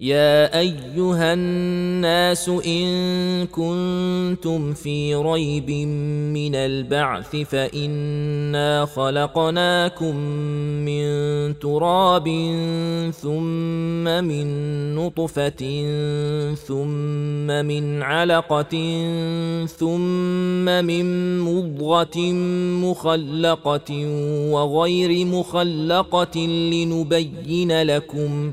يا أيها الناس إن كنتم في ريب من البعث فإنا خلقناكم من تراب ثم من نطفة ثم من علقة ثم من مضغة مخلقة وغير مخلقة لنبين لكم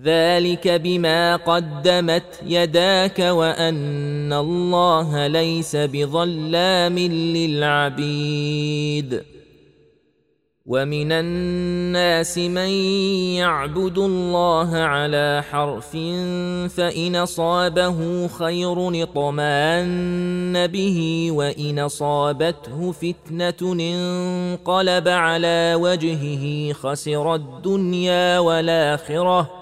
ذلك بما قدمت يداك وان الله ليس بظلام للعبيد ومن الناس من يعبد الله على حرف فان اصابه خير اطمان به وان اصابته فتنه انقلب على وجهه خسر الدنيا والاخره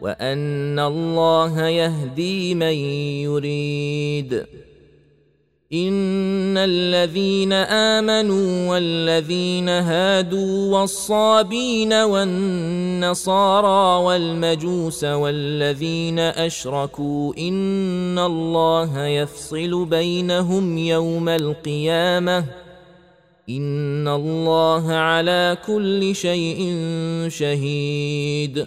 وأن الله يهدي من يريد. إن الذين آمنوا والذين هادوا والصابين والنصارى والمجوس والذين أشركوا إن الله يفصل بينهم يوم القيامة. إن الله على كل شيء شهيد.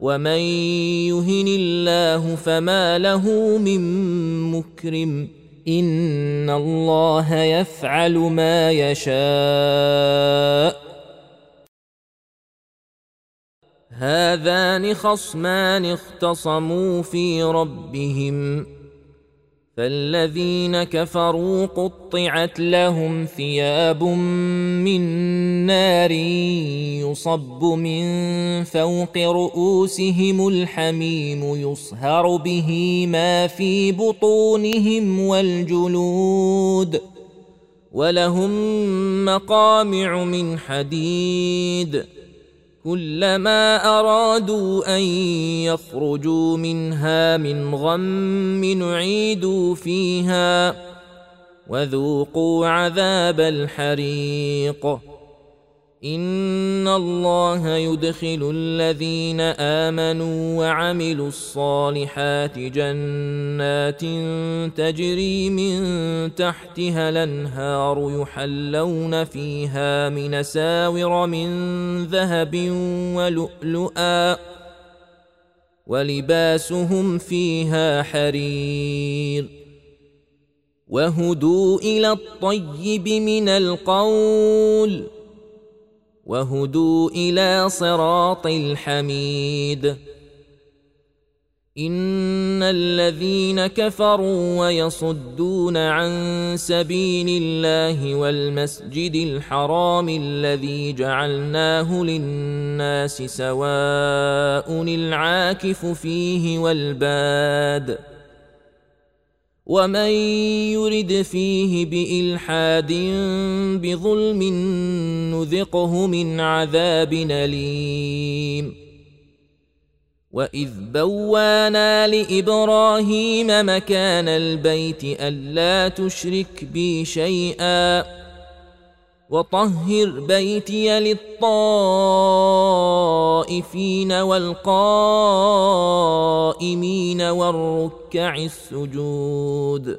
ومن يهن الله فما له من مكرم ان الله يفعل ما يشاء هذان خصمان اختصموا في ربهم فالذين كفروا قطعت لهم ثياب من نار يصب من فوق رؤوسهم الحميم يصهر به ما في بطونهم والجلود ولهم مقامع من حديد كلما أرادوا أن يخرجوا منها من غم نعيدوا فيها وذوقوا عذاب الحريق. ان الله يدخل الذين امنوا وعملوا الصالحات جنات تجري من تحتها الانهار يحلون فيها من ساور من ذهب ولؤلؤا ولباسهم فيها حرير وهدوا إلى الطيب من القول وهدوا إلى صراط الحميد. إن الذين كفروا ويصدون عن سبيل الله والمسجد الحرام الذي جعلناه للناس سواء العاكف فيه والباد ومن يرد فيه بإلحاد بظلم نذقه من عذاب أليم. وإذ بوانا لإبراهيم مكان البيت ألا تشرك بي شيئا وطهر بيتي للطائفين والقائمين والركع السجود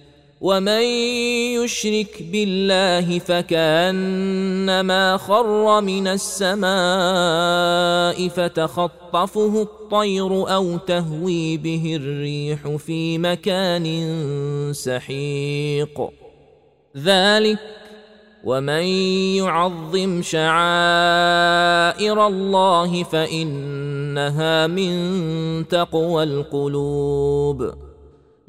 ومن يشرك بالله فكانما خر من السماء فتخطفه الطير أو تهوي به الريح في مكان سحيق. ذلك ومن يعظم شعائر الله فان انها من تقوى القلوب.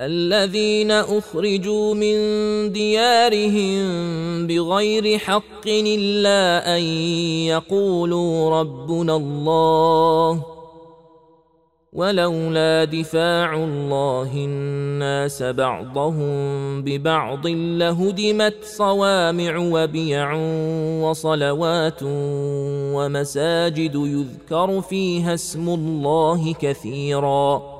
الذين أخرجوا من ديارهم بغير حق إلا أن يقولوا ربنا الله ولولا دفاع الله الناس بعضهم ببعض لهدمت صوامع وبيع وصلوات ومساجد يذكر فيها اسم الله كثيرا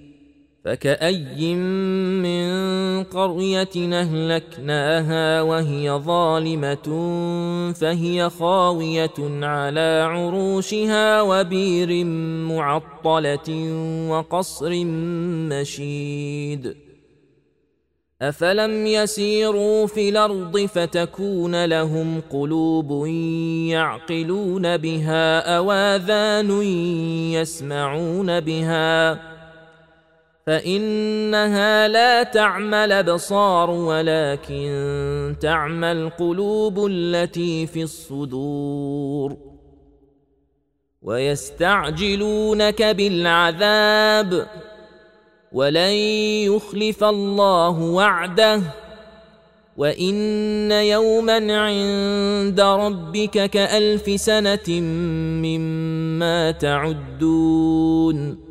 فكأي من قرية أهلكناها وهي ظالمة فهي خاوية على عروشها وبير معطلة وقصر مشيد أفلم يسيروا في الأرض فتكون لهم قلوب يعقلون بها أواذان يسمعون بها فإنها لا تعمى الابصار ولكن تعمى القلوب التي في الصدور. ويستعجلونك بالعذاب ولن يخلف الله وعده. وإن يوما عند ربك كألف سنة مما تعدون.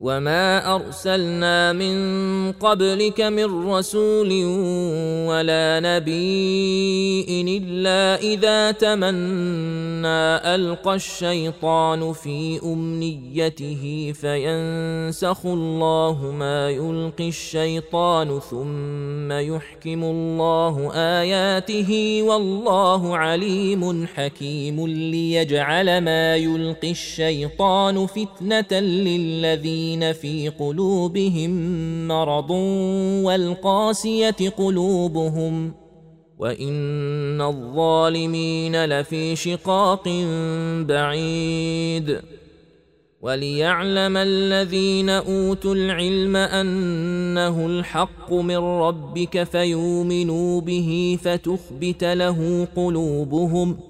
وما ارسلنا من قبلك من رسول ولا نبي الا اذا تمنى القى الشيطان في امنيته فينسخ الله ما يلقي الشيطان ثم يحكم الله اياته والله عليم حكيم ليجعل ما يلقي الشيطان فتنه للذين الذين في قلوبهم مرض والقاسية قلوبهم وإن الظالمين لفي شقاق بعيد وليعلم الذين أوتوا العلم أنه الحق من ربك فيؤمنوا به فتخبت له قلوبهم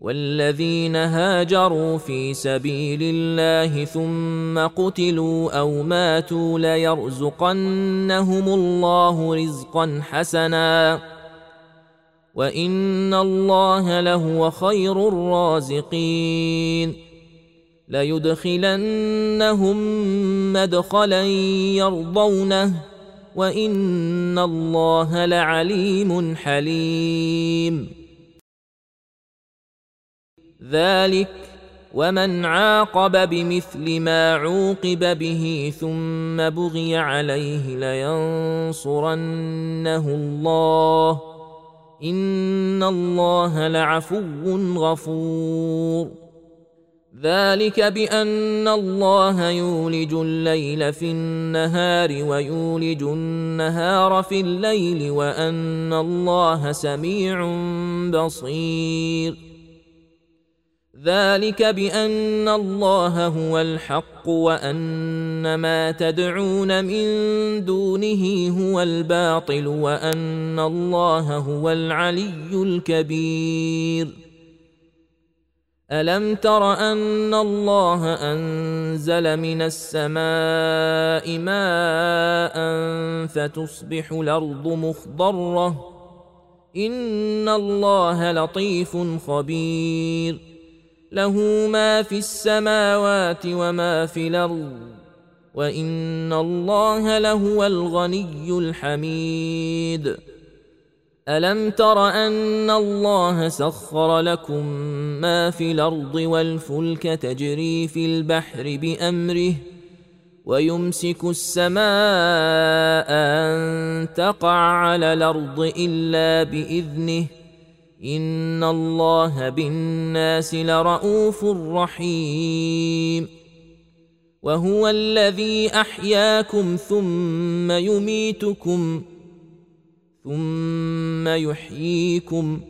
والذين هاجروا في سبيل الله ثم قتلوا أو ماتوا ليرزقنهم الله رزقا حسنا. وإن الله لهو خير الرازقين. ليدخلنهم مدخلا يرضونه وإن الله لعليم حليم. ذلك ومن عاقب بمثل ما عوقب به ثم بغي عليه لينصرنه الله إن الله لعفو غفور. ذلك بأن الله يولج الليل في النهار ويولج النهار في الليل وأن الله سميع بصير. ذلك بأن الله هو الحق وأن ما تدعون من دونه هو الباطل وأن الله هو العلي الكبير. ألم تر أن الله أنزل من السماء ماء فتصبح الأرض مخضرة؟ إن الله لطيف خبير. له ما في السماوات وما في الأرض وإن الله لهو الغني الحميد. ألم تر أن الله سخر لكم ما في الأرض والفلك تجري في البحر بأمره ويمسك السماء أن تقع على الأرض إلا بإذنه ان الله بالناس لرءوف رحيم. وهو الذي احياكم ثم يميتكم ثم يحييكم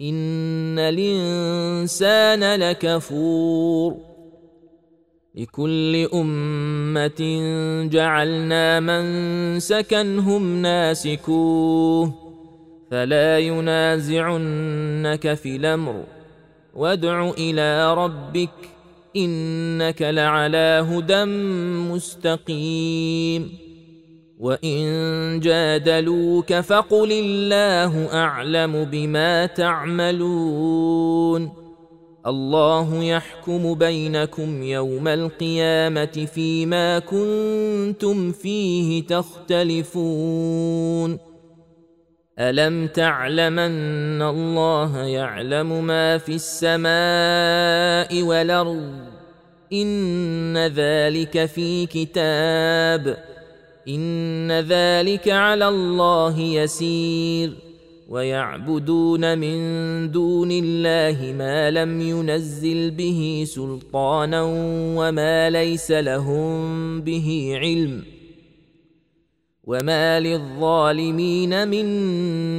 ان الانسان لكفور. لكل امه جعلنا من سكنهم ناسكوه. فلا ينازعنك في الأمر. وادع إلى ربك إنك لعلى هدى مستقيم. وإن جادلوك فقل الله أعلم بما تعملون. الله يحكم بينكم يوم القيامة فيما كنتم فيه تختلفون. الم تعلم ان الله يعلم ما في السماء والارض؟ ان ذلك في كتاب. ان ذلك على الله يسير. ويعبدون من دون الله ما لم ينزل به سلطانا وما ليس لهم به علم. وما للظالمين من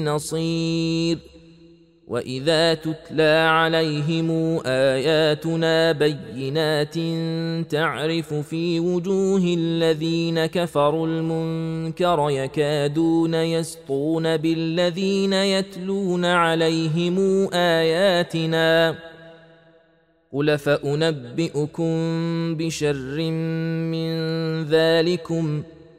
نصير واذا تتلى عليهم اياتنا بينات تعرف في وجوه الذين كفروا المنكر يكادون يسطون بالذين يتلون عليهم اياتنا قل فانبئكم بشر من ذلكم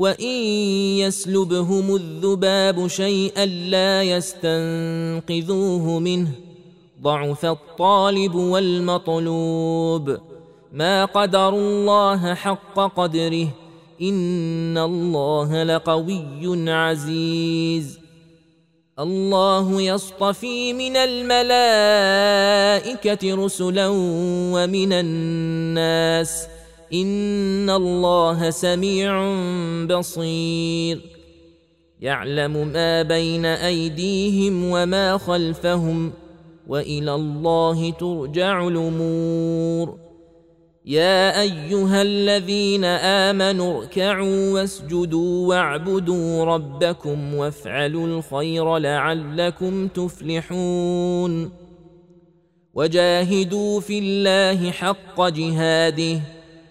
وان يسلبهم الذباب شيئا لا يستنقذوه منه ضعف الطالب والمطلوب ما قدروا الله حق قدره ان الله لقوي عزيز. الله يصطفي من الملائكه رسلا ومن الناس إن الله سميع بصير. يعلم ما بين أيديهم وما خلفهم وإلى الله ترجع الأمور. يا أيها الذين آمنوا اركعوا واسجدوا واعبدوا ربكم وافعلوا الخير لعلكم تفلحون. وجاهدوا في الله حق جهاده